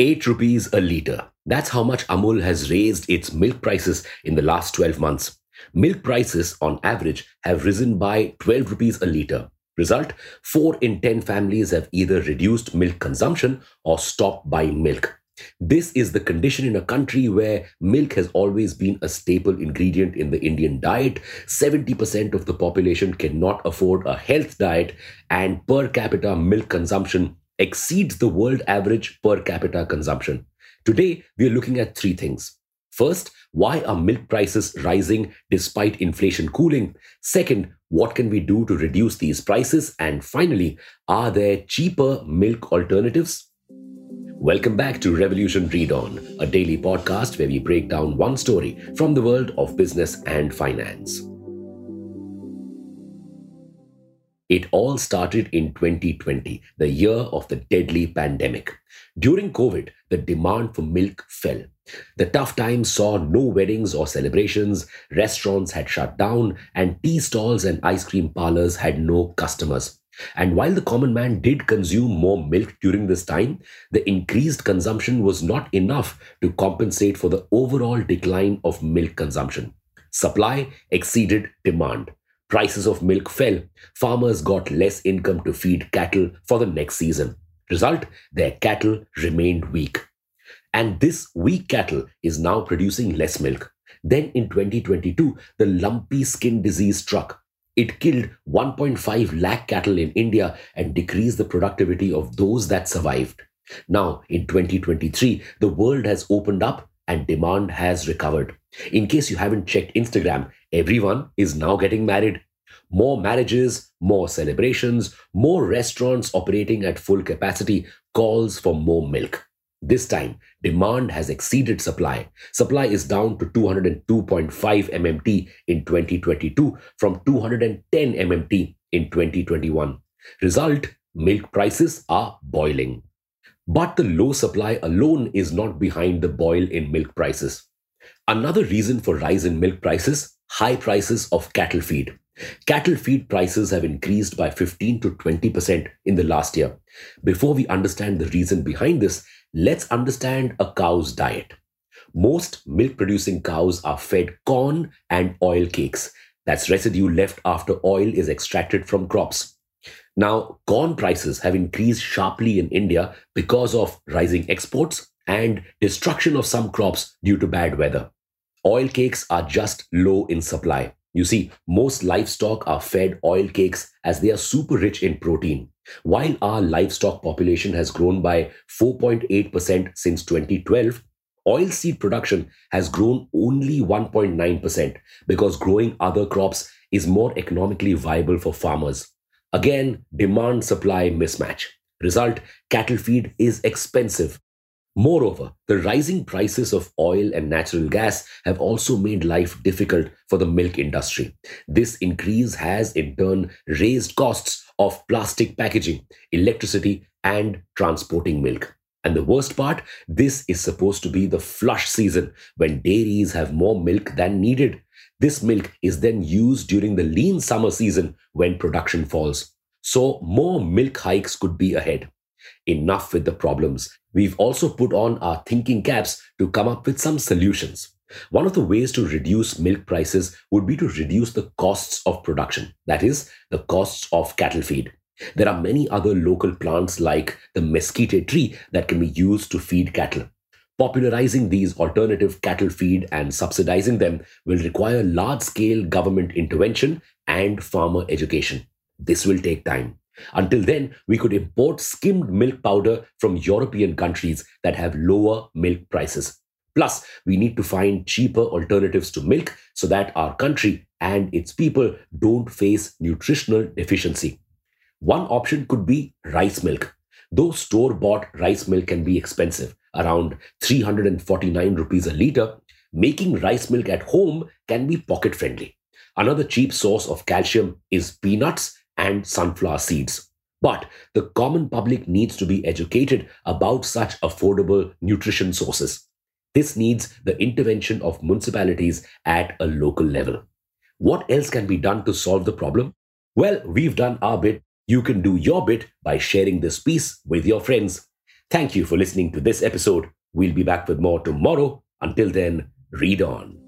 8 rupees a litre. That's how much Amul has raised its milk prices in the last 12 months. Milk prices, on average, have risen by 12 rupees a litre. Result 4 in 10 families have either reduced milk consumption or stopped buying milk. This is the condition in a country where milk has always been a staple ingredient in the Indian diet. 70% of the population cannot afford a health diet, and per capita milk consumption exceeds the world average per capita consumption. Today, we are looking at three things. First, why are milk prices rising despite inflation cooling? Second, what can we do to reduce these prices? And finally, are there cheaper milk alternatives? Welcome back to Revolution Read On, a daily podcast where we break down one story from the world of business and finance. It all started in 2020, the year of the deadly pandemic. During COVID, the demand for milk fell. The tough times saw no weddings or celebrations, restaurants had shut down, and tea stalls and ice cream parlors had no customers. And while the common man did consume more milk during this time, the increased consumption was not enough to compensate for the overall decline of milk consumption. Supply exceeded demand. Prices of milk fell. Farmers got less income to feed cattle for the next season. Result, their cattle remained weak. And this weak cattle is now producing less milk. Then in 2022, the lumpy skin disease struck. It killed 1.5 lakh cattle in India and decreased the productivity of those that survived. Now, in 2023, the world has opened up and demand has recovered. In case you haven't checked Instagram, everyone is now getting married. More marriages, more celebrations, more restaurants operating at full capacity calls for more milk. This time, demand has exceeded supply. Supply is down to 202.5 MMT in 2022 from 210 MMT in 2021. Result milk prices are boiling. But the low supply alone is not behind the boil in milk prices. Another reason for rise in milk prices high prices of cattle feed. Cattle feed prices have increased by 15 to 20% in the last year. Before we understand the reason behind this, let's understand a cow's diet. Most milk producing cows are fed corn and oil cakes. That's residue left after oil is extracted from crops. Now, corn prices have increased sharply in India because of rising exports and destruction of some crops due to bad weather. Oil cakes are just low in supply. You see, most livestock are fed oil cakes as they are super rich in protein. While our livestock population has grown by 4.8% since 2012, oilseed production has grown only 1.9% because growing other crops is more economically viable for farmers. Again, demand supply mismatch. Result cattle feed is expensive Moreover, the rising prices of oil and natural gas have also made life difficult for the milk industry. This increase has in turn raised costs of plastic packaging, electricity, and transporting milk. And the worst part, this is supposed to be the flush season when dairies have more milk than needed. This milk is then used during the lean summer season when production falls. So, more milk hikes could be ahead. Enough with the problems. We've also put on our thinking caps to come up with some solutions. One of the ways to reduce milk prices would be to reduce the costs of production, that is, the costs of cattle feed. There are many other local plants like the mesquite tree that can be used to feed cattle. Popularizing these alternative cattle feed and subsidizing them will require large scale government intervention and farmer education. This will take time. Until then, we could import skimmed milk powder from European countries that have lower milk prices. Plus, we need to find cheaper alternatives to milk so that our country and its people don't face nutritional deficiency. One option could be rice milk. Though store bought rice milk can be expensive, around 349 rupees a litre, making rice milk at home can be pocket friendly. Another cheap source of calcium is peanuts and sunflower seeds. But the common public needs to be educated about such affordable nutrition sources. This needs the intervention of municipalities at a local level. What else can be done to solve the problem? Well, we've done our bit. You can do your bit by sharing this piece with your friends. Thank you for listening to this episode. We'll be back with more tomorrow. Until then, read on.